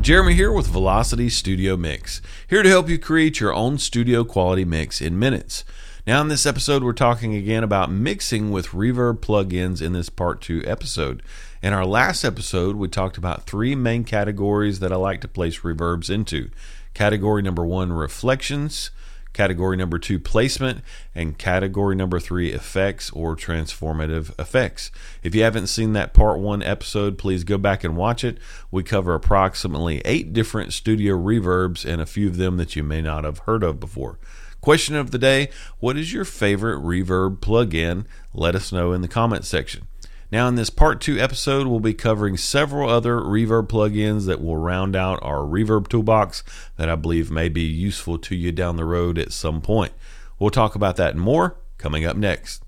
Jeremy here with Velocity Studio Mix, here to help you create your own studio quality mix in minutes. Now, in this episode, we're talking again about mixing with reverb plugins in this part two episode. In our last episode, we talked about three main categories that I like to place reverbs into. Category number one, reflections. Category number two, placement. And category number three, effects or transformative effects. If you haven't seen that part one episode, please go back and watch it. We cover approximately eight different studio reverbs and a few of them that you may not have heard of before. Question of the day What is your favorite reverb plugin? Let us know in the comment section. Now, in this part two episode, we'll be covering several other reverb plugins that will round out our reverb toolbox that I believe may be useful to you down the road at some point. We'll talk about that and more coming up next.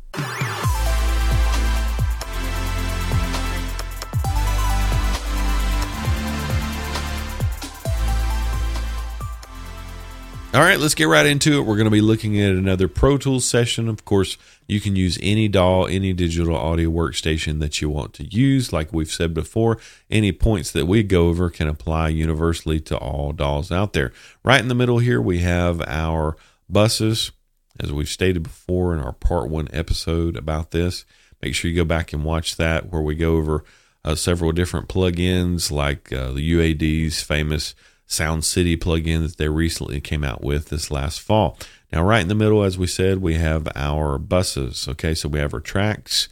All right, let's get right into it. We're going to be looking at another Pro Tools session. Of course, you can use any DAW, any digital audio workstation that you want to use. Like we've said before, any points that we go over can apply universally to all DAWs out there. Right in the middle here, we have our buses, as we've stated before in our part one episode about this. Make sure you go back and watch that, where we go over uh, several different plugins like uh, the UAD's famous Sound City plugin that they recently came out with this last fall. Now, right in the middle, as we said, we have our buses. Okay, so we have our tracks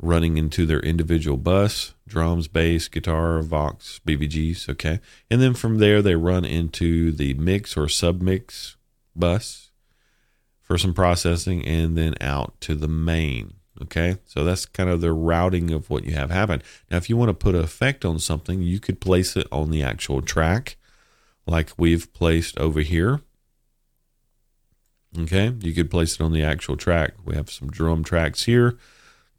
running into their individual bus drums, bass, guitar, Vox, BVGs. Okay, and then from there, they run into the mix or submix bus for some processing and then out to the main. Okay, so that's kind of the routing of what you have happen. Now, if you want to put an effect on something, you could place it on the actual track like we've placed over here. Okay, you could place it on the actual track. We have some drum tracks here,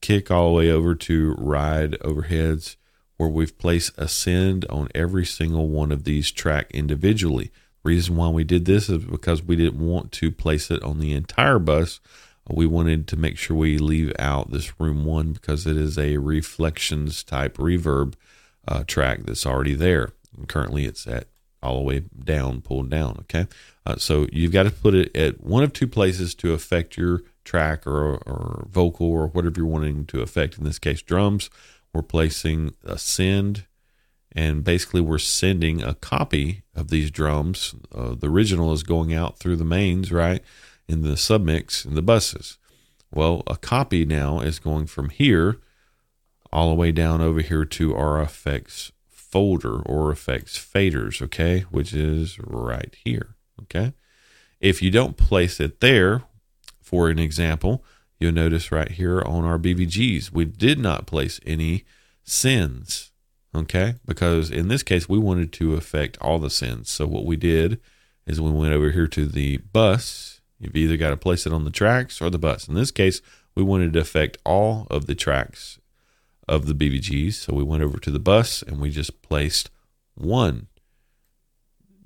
kick all the way over to ride overheads, where we've placed ascend on every single one of these track individually. Reason why we did this is because we didn't want to place it on the entire bus. We wanted to make sure we leave out this room one because it is a reflections type reverb uh, track that's already there. And currently, it's at all the way down, pulled down. Okay. Uh, so you've got to put it at one of two places to affect your track or, or vocal or whatever you're wanting to affect. In this case, drums. We're placing a send, and basically we're sending a copy of these drums. Uh, the original is going out through the mains, right, in the submix in the buses. Well, a copy now is going from here all the way down over here to our effects folder or effects faders, okay, which is right here, okay. If you don't place it there, for an example, you'll notice right here on our BVGs, we did not place any sends, okay, because in this case, we wanted to affect all the sends. So what we did is we went over here to the bus. You've either got to place it on the tracks or the bus. In this case, we wanted to affect all of the tracks of the BVGs. So we went over to the bus and we just placed one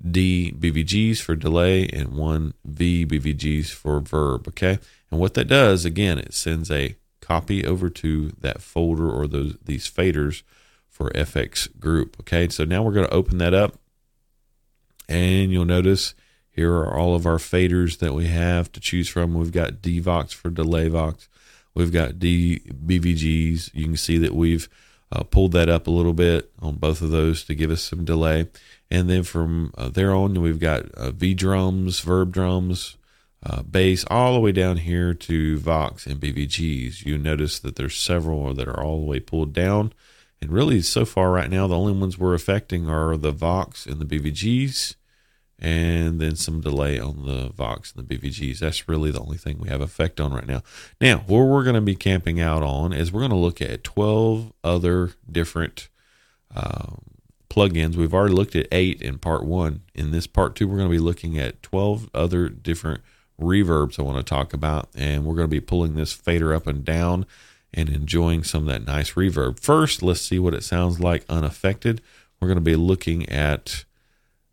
D BVGs for delay and one V BVGs for verb. Okay. And what that does, again, it sends a copy over to that folder or those these faders for FX group. Okay. So now we're going to open that up and you'll notice here are all of our faders that we have to choose from. We've got DVOX for delay Vox. We've got D BVGs. You can see that we've uh, pulled that up a little bit on both of those to give us some delay. And then from uh, there on, we've got uh, V drums, verb drums, uh, bass, all the way down here to Vox and BVGs. You notice that there's several that are all the way pulled down. And really, so far right now, the only ones we're affecting are the Vox and the BVGs and then some delay on the Vox and the BVGs. That's really the only thing we have effect on right now. Now, where we're going to be camping out on is we're going to look at 12 other different um, plugins. We've already looked at eight in part one. In this part two, we're going to be looking at 12 other different reverbs I want to talk about, and we're going to be pulling this fader up and down and enjoying some of that nice reverb. First, let's see what it sounds like unaffected. We're going to be looking at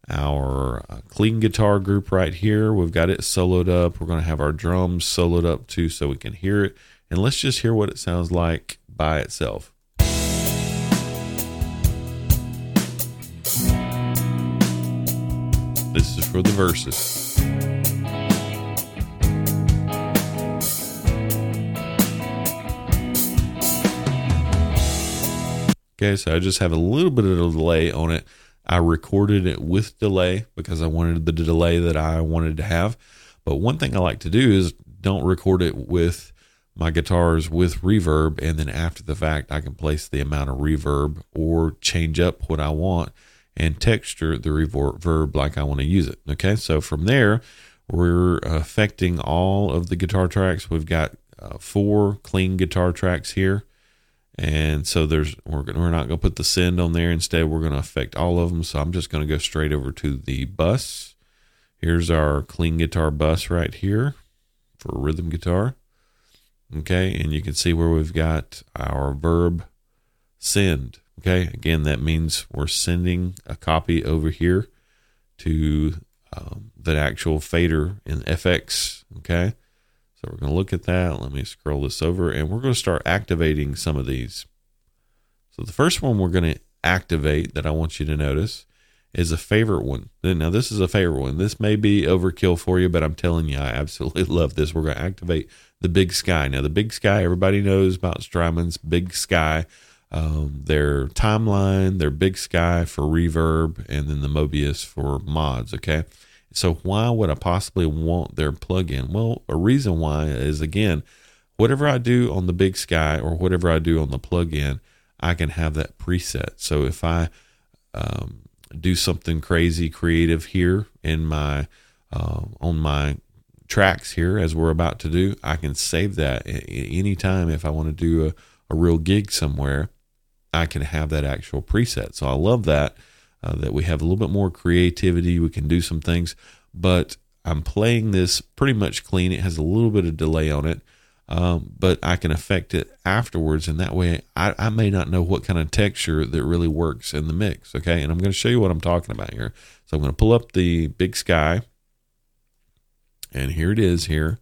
our uh, clean guitar group right here. We've got it soloed up. We're going to have our drums soloed up too so we can hear it. And let's just hear what it sounds like by itself. This is for the verses. Okay, so I just have a little bit of a delay on it. I recorded it with delay because I wanted the delay that I wanted to have. But one thing I like to do is don't record it with my guitars with reverb and then after the fact I can place the amount of reverb or change up what I want and texture the reverb like I want to use it. Okay, so from there we're affecting all of the guitar tracks. We've got uh, four clean guitar tracks here. And so there's we're, we're not going to put the send on there. Instead, we're going to affect all of them. So I'm just going to go straight over to the bus. Here's our clean guitar bus right here for rhythm guitar. Okay, and you can see where we've got our verb send. Okay, again, that means we're sending a copy over here to um, the actual fader in FX. Okay, so we're going to look at that. Let me scroll this over and we're going to start activating some of these. So the first one we're going to activate that I want you to notice is a favorite one. Now, this is a favorite one. This may be overkill for you, but I'm telling you, I absolutely love this. We're going to activate the Big Sky. Now, the Big Sky, everybody knows about Strymon's Big Sky, um, their timeline, their Big Sky for reverb, and then the Mobius for mods. Okay. So, why would I possibly want their plugin? Well, a reason why is again, whatever I do on the Big Sky or whatever I do on the plugin, I can have that preset. So, if I um, do something crazy creative here in my uh, on my tracks here as we're about to do i can save that anytime if i want to do a, a real gig somewhere i can have that actual preset so i love that uh, that we have a little bit more creativity we can do some things but i'm playing this pretty much clean it has a little bit of delay on it um, but I can affect it afterwards, and that way I, I may not know what kind of texture that really works in the mix. Okay, and I'm going to show you what I'm talking about here. So I'm going to pull up the Big Sky, and here it is here.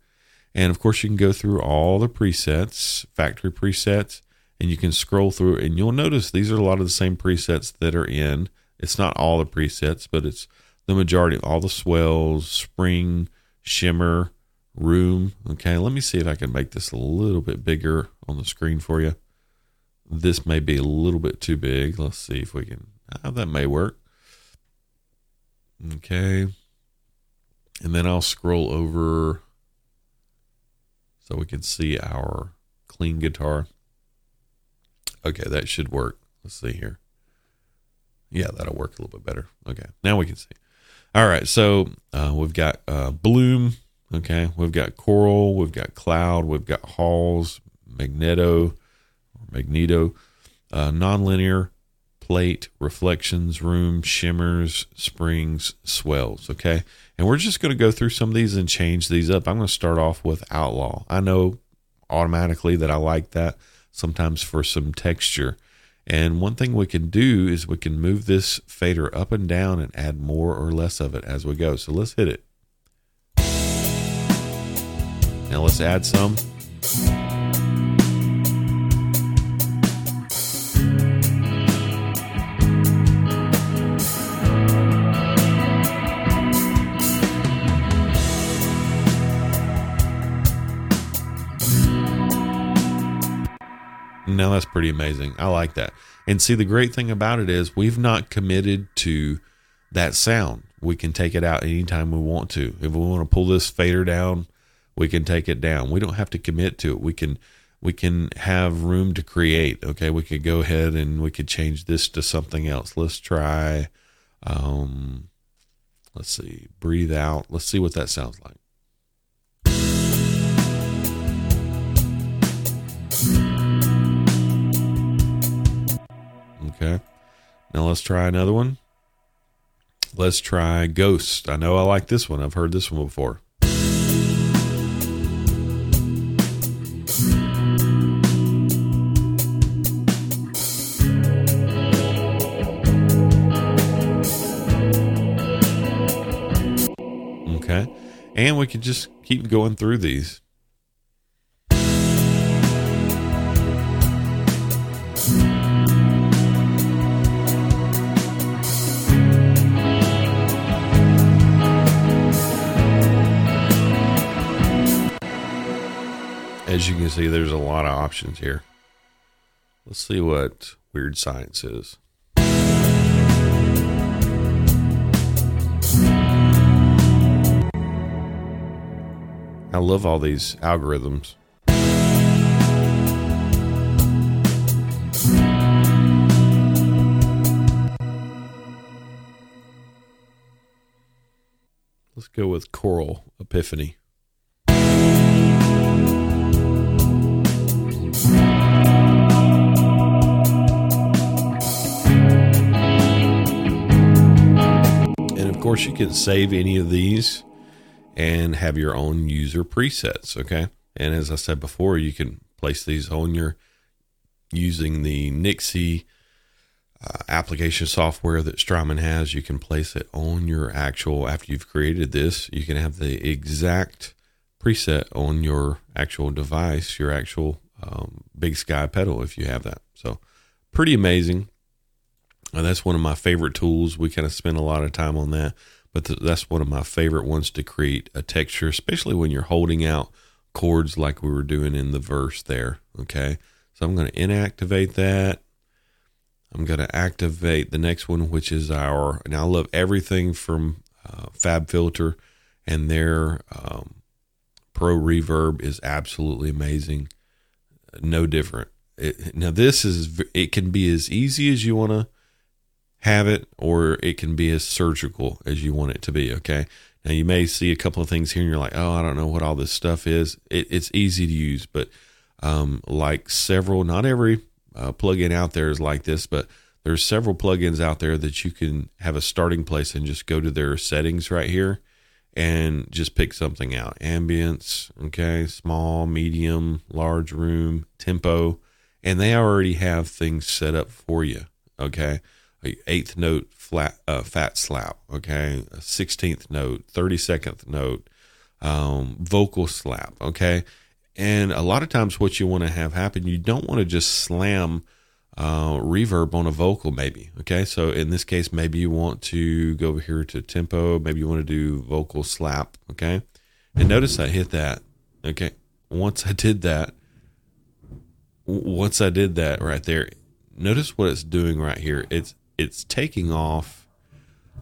And of course, you can go through all the presets, factory presets, and you can scroll through, and you'll notice these are a lot of the same presets that are in. It's not all the presets, but it's the majority of all the swells, spring, shimmer, room. Okay, let me see if I can make this a little bit bigger on the screen for you. This may be a little bit too big. Let's see if we can. Oh, that may work. Okay. And then I'll scroll over so we can see our clean guitar. Okay, that should work. Let's see here. Yeah, that'll work a little bit better. Okay, now we can see. All right, so uh, we've got uh, Bloom Okay, we've got Chorale, we've got Cloud, we've got Halls, Magneto, Magneto, uh, nonlinear, plate, reflections, room, shimmers, springs, swells. Okay, and we're just going to go through some of these and change these up. I'm going to start off with Outlaw. I know automatically that I like that sometimes for some texture. And one thing we can do is we can move this fader up and down and add more or less of it as we go. So let's hit it. Now let's add some. Now that's pretty amazing. I like that. And see, the great thing about it is we've not committed to that sound. We can take it out anytime we want to. If we want to pull this fader down, we can take it down. We don't have to commit to it. We can we can have room to create. Okay, we could go ahead and we could change this to something else. Let's try um let's see, breathe out. Let's see what that sounds like. Okay. Now let's try another one. Let's try Ghost. I know I like this one. I've heard this one before. Okay. And we could just keep going through these. As you can see, there's a lot of options here. Let's see what Weird Science is. I love all these algorithms. Let's go with Coral Epiphany. Course, you can save any of these and have your own user presets. Okay. And as I said before, you can place these on your using the Nixie uh, application software that Strymon has. You can place it on your actual, after you've created this, you can have the exact preset on your actual device, your actual um, Big Sky pedal, if you have that. So, pretty amazing. That's one of my favorite tools. We kind of spend a lot of time on that but th- that's one of my favorite ones to create a texture, especially when you're holding out chords like we were doing in the verse there. Okay. So I'm going to inactivate that. I'm going to activate the next one, which is our, and I love everything from uh, FabFilter and their um, Pro Reverb is absolutely amazing. No different. It, now, this is, it can be as easy as you want to have it, or it can be as surgical as you want it to be. Okay. Now you may see a couple of things here, and you're like, "Oh, I don't know what all this stuff is." It, it's easy to use, but um, like several, not every uh, plugin out there is like this, but there's several plugins out there that you can have a starting place and just go to their settings right here and just pick something out. Ambience, okay, small, medium, large room, tempo, and they already have things set up for you. Okay eighth note flat uh, fat slap okay? A 16th note 32nd note um, vocal slap okay? And a lot of times what you want to have happen you don't want to just slam uh, reverb on a vocal maybe okay? So in this case maybe you want to go over here to tempo maybe you want to do vocal slap okay? And notice i hit that okay? Once i did that once i did that right there notice what it's doing right here. It's it's taking off.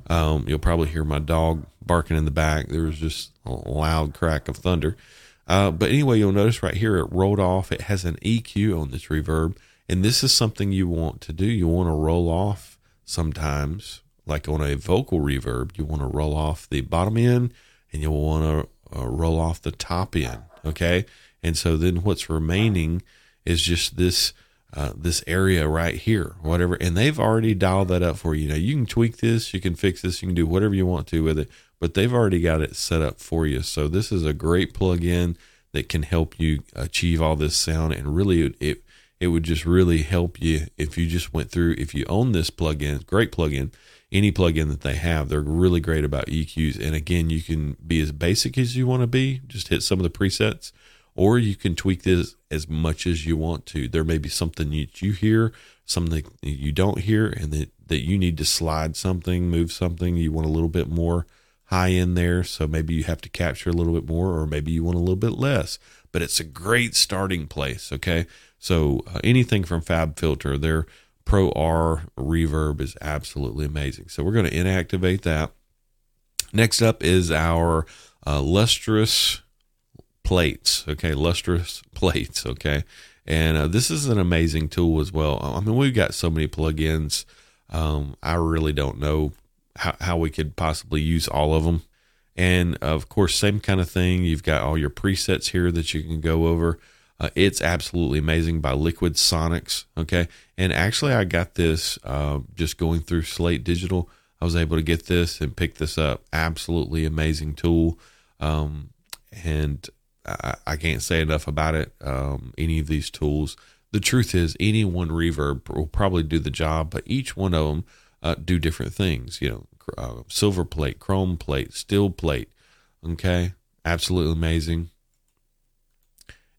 Um, you'll probably hear my dog barking in the back. There was just a loud crack of thunder. Uh, but anyway, you'll notice right here it rolled off. It has an EQ on this reverb, and this is something you want to do. You want to roll off sometimes, like on a vocal reverb. You want to roll off the bottom end, and you'll want to uh, roll off the top end. Okay, and so then what's remaining is just this uh, this area right here, whatever. And they've already dialed that up for you. Now you can tweak this, you can fix this, you can do whatever you want to with it, but they've already got it set up for you. So this is a great plug-in that can help you achieve all this sound. And really, it it would just really help you if you just went through. If you own this plug-in, great plug-in. Any plug-in that they have, they're really great about EQs. And again, you can be as basic as you want to be. Just hit some of the presets or you can tweak this as much as you want to. There may be something that you hear, something you don't hear, and that, that you need to slide something, move something. You want a little bit more high in there. So maybe you have to capture a little bit more, or maybe you want a little bit less. But it's a great starting place. Okay. So uh, anything from Fab Filter, their Pro R reverb is absolutely amazing. So we're going to inactivate that. Next up is our uh, lustrous plates, okay, lustrous plates, okay. And uh, this is an amazing tool as well. I mean, we've got so many plugins. Um, I really don't know how, how we could possibly use all of them. And of course, same kind of thing. You've got all your presets here that you can go over. Uh, it's absolutely amazing by Liquid Sonics. Okay. And actually, I got this uh, just going through Slate Digital. I was able to get this and pick this up. Absolutely amazing tool. Um, and I, I can't say enough about it. Um, any of these tools. The truth is, any one reverb will probably do the job, but each one of them uh, do different things. You know, uh, silver plate, chrome plate, steel plate. Okay, absolutely amazing.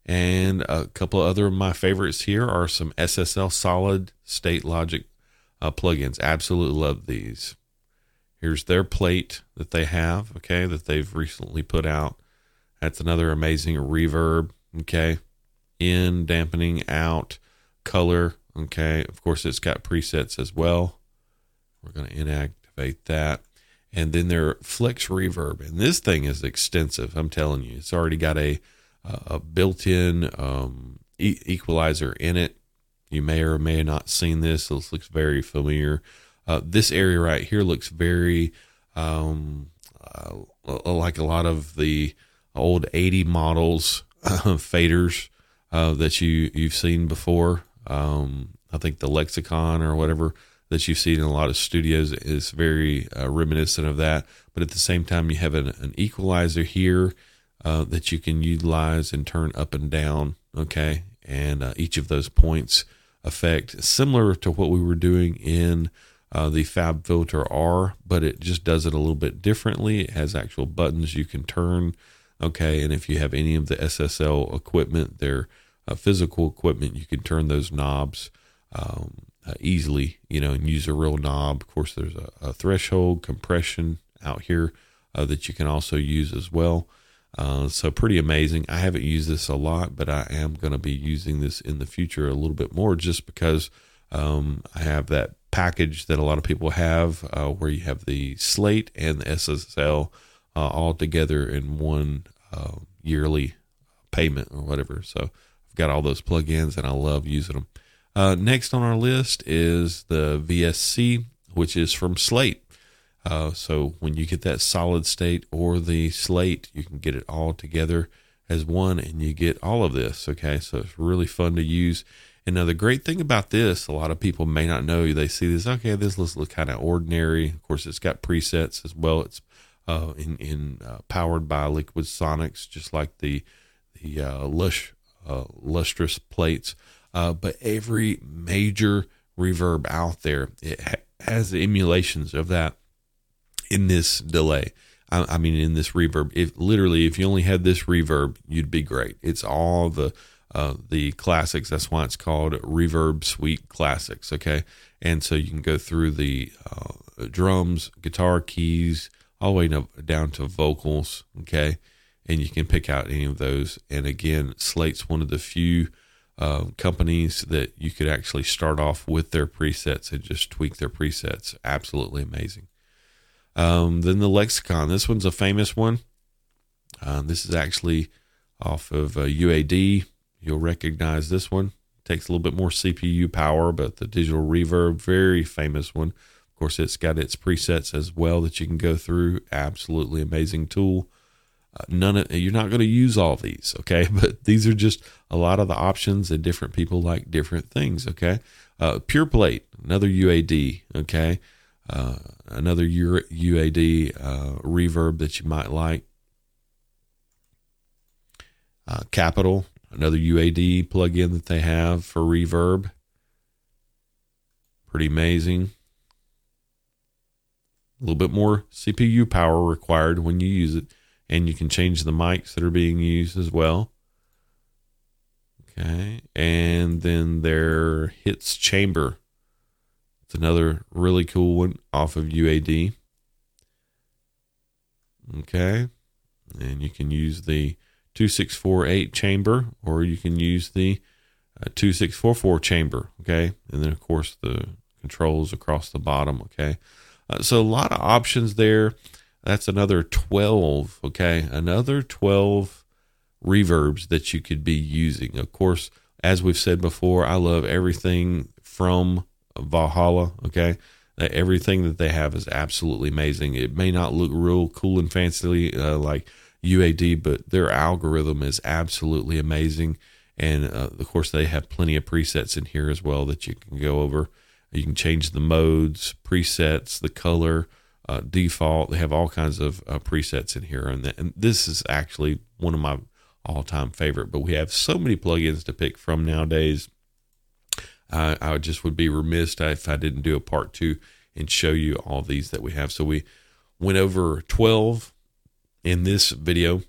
And a couple of other of my favorites here are some SSL solid state logic uh, plugins. Absolutely love these. Here's their plate that they have, okay, that they've recently put out. That's another amazing reverb. Okay. in, dampening out, color. Okay. Of course, it's got presets as well. We're going to inactivate that. And then their flex reverb. And this thing is extensive. I'm telling you, it's already got a, a built in um, e- equalizer in it. You may or may have not seen this. This looks very familiar. Uh, this area right here looks very um, uh, like a lot of the old 80 models faders uh, that you you've seen before. Um, I think the Lexicon or whatever that you've seen in a lot of studios is very uh, reminiscent of that. But at the same time, you have an, an equalizer here uh, that you can utilize and turn up and down. Okay, and uh, each of those points affect similar to what we were doing in uh, the Fab Filter R, but it just does it a little bit differently. It has actual buttons you can turn. Okay, and if you have any of the SSL equipment, their uh, physical equipment, you can turn those knobs um, uh, easily, you know, and use a real knob. Of course, there's a, a threshold compression out here uh, that you can also use as well. Uh, so pretty amazing. I haven't used this a lot, but I am going to be using this in the future a little bit more, just because um, I have that package that a lot of people have, uh, where you have the slate and the SSL uh, all together in one uh, yearly payment or whatever. So I've got all those plugins, and I love using them. Uh, next on our list is the VSC, which is from Slate. Uh, so when you get that solid state or the slate, you can get it all together as one and you get all of this. Okay. So it's really fun to use. And now the great thing about this, a lot of people may not know, they see this, okay, this looks kind of ordinary. Of course, it's got presets as well. It's uh, in, in uh, powered by Liquid Sonics, just like the, the uh, lush, uh, lustrous plates. Uh, but every major reverb out there, it ha- has emulations of that in this delay. I, I, mean, in this reverb. If literally, if you only had this reverb, you'd be great. It's all the uh, the classics. That's why it's called Reverb Suite Classics. Okay, and so you can go through the uh, drums, guitar keys, all the way down to vocals. Okay, and you can pick out any of those. And again, Slate's one of the few. Uh, companies that you could actually start off with their presets and just tweak their presets. Absolutely amazing. Um, then the lexicon. This one's a famous one. Uh, this is actually off of uh, UAD. You'll recognize this one. Takes a little bit more CPU power, but the digital reverb, very famous one. Course, it's got its presets as well that you can go through. Absolutely amazing tool. Uh, none of you're not going to use all these, okay? But these are just a lot of the options, and different people like different things, okay? Uh, Pure Plate, another UAD, okay? uh, another UAD uh, reverb that you might like. Uh, Capitol, another UAD plugin that they have for reverb. Pretty amazing. A little bit more CPU power required when you use it, and you can change the mics that are being used as well. Okay, and then their hits chamber it's another really cool one off of UAD. Okay. And you can use the 2648 chamber or you can use the uh, 2644 chamber. Okay. And then, of course, the controls across the bottom. Okay. Uh, so a lot of options there. That's another 12. Okay. Another 12 reverbs that you could be using. Of course, as we've said before, I love everything from Valhalla. Okay, everything that they have is absolutely amazing. It may not look real cool and fancy uh, like UAD, but their algorithm is absolutely amazing. And uh, of course, they have plenty of presets in here as well that you can go over. You can change the modes, presets, the color, uh, default. They have all kinds of uh, presets in here, and, and this is actually one of my all-time favorite. But we have so many plugins to pick from nowadays I, I just would be remiss if I didn't do a part two and show you all these that we have. So we went over 12 in this video.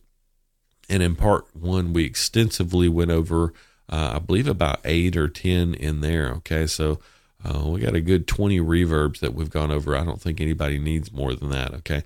And in part one, we extensively went over, uh, I believe, about eight or 10 in there. Okay. So uh, we got a good 20 reverbs that we've gone over. I don't think anybody needs more than that. Okay.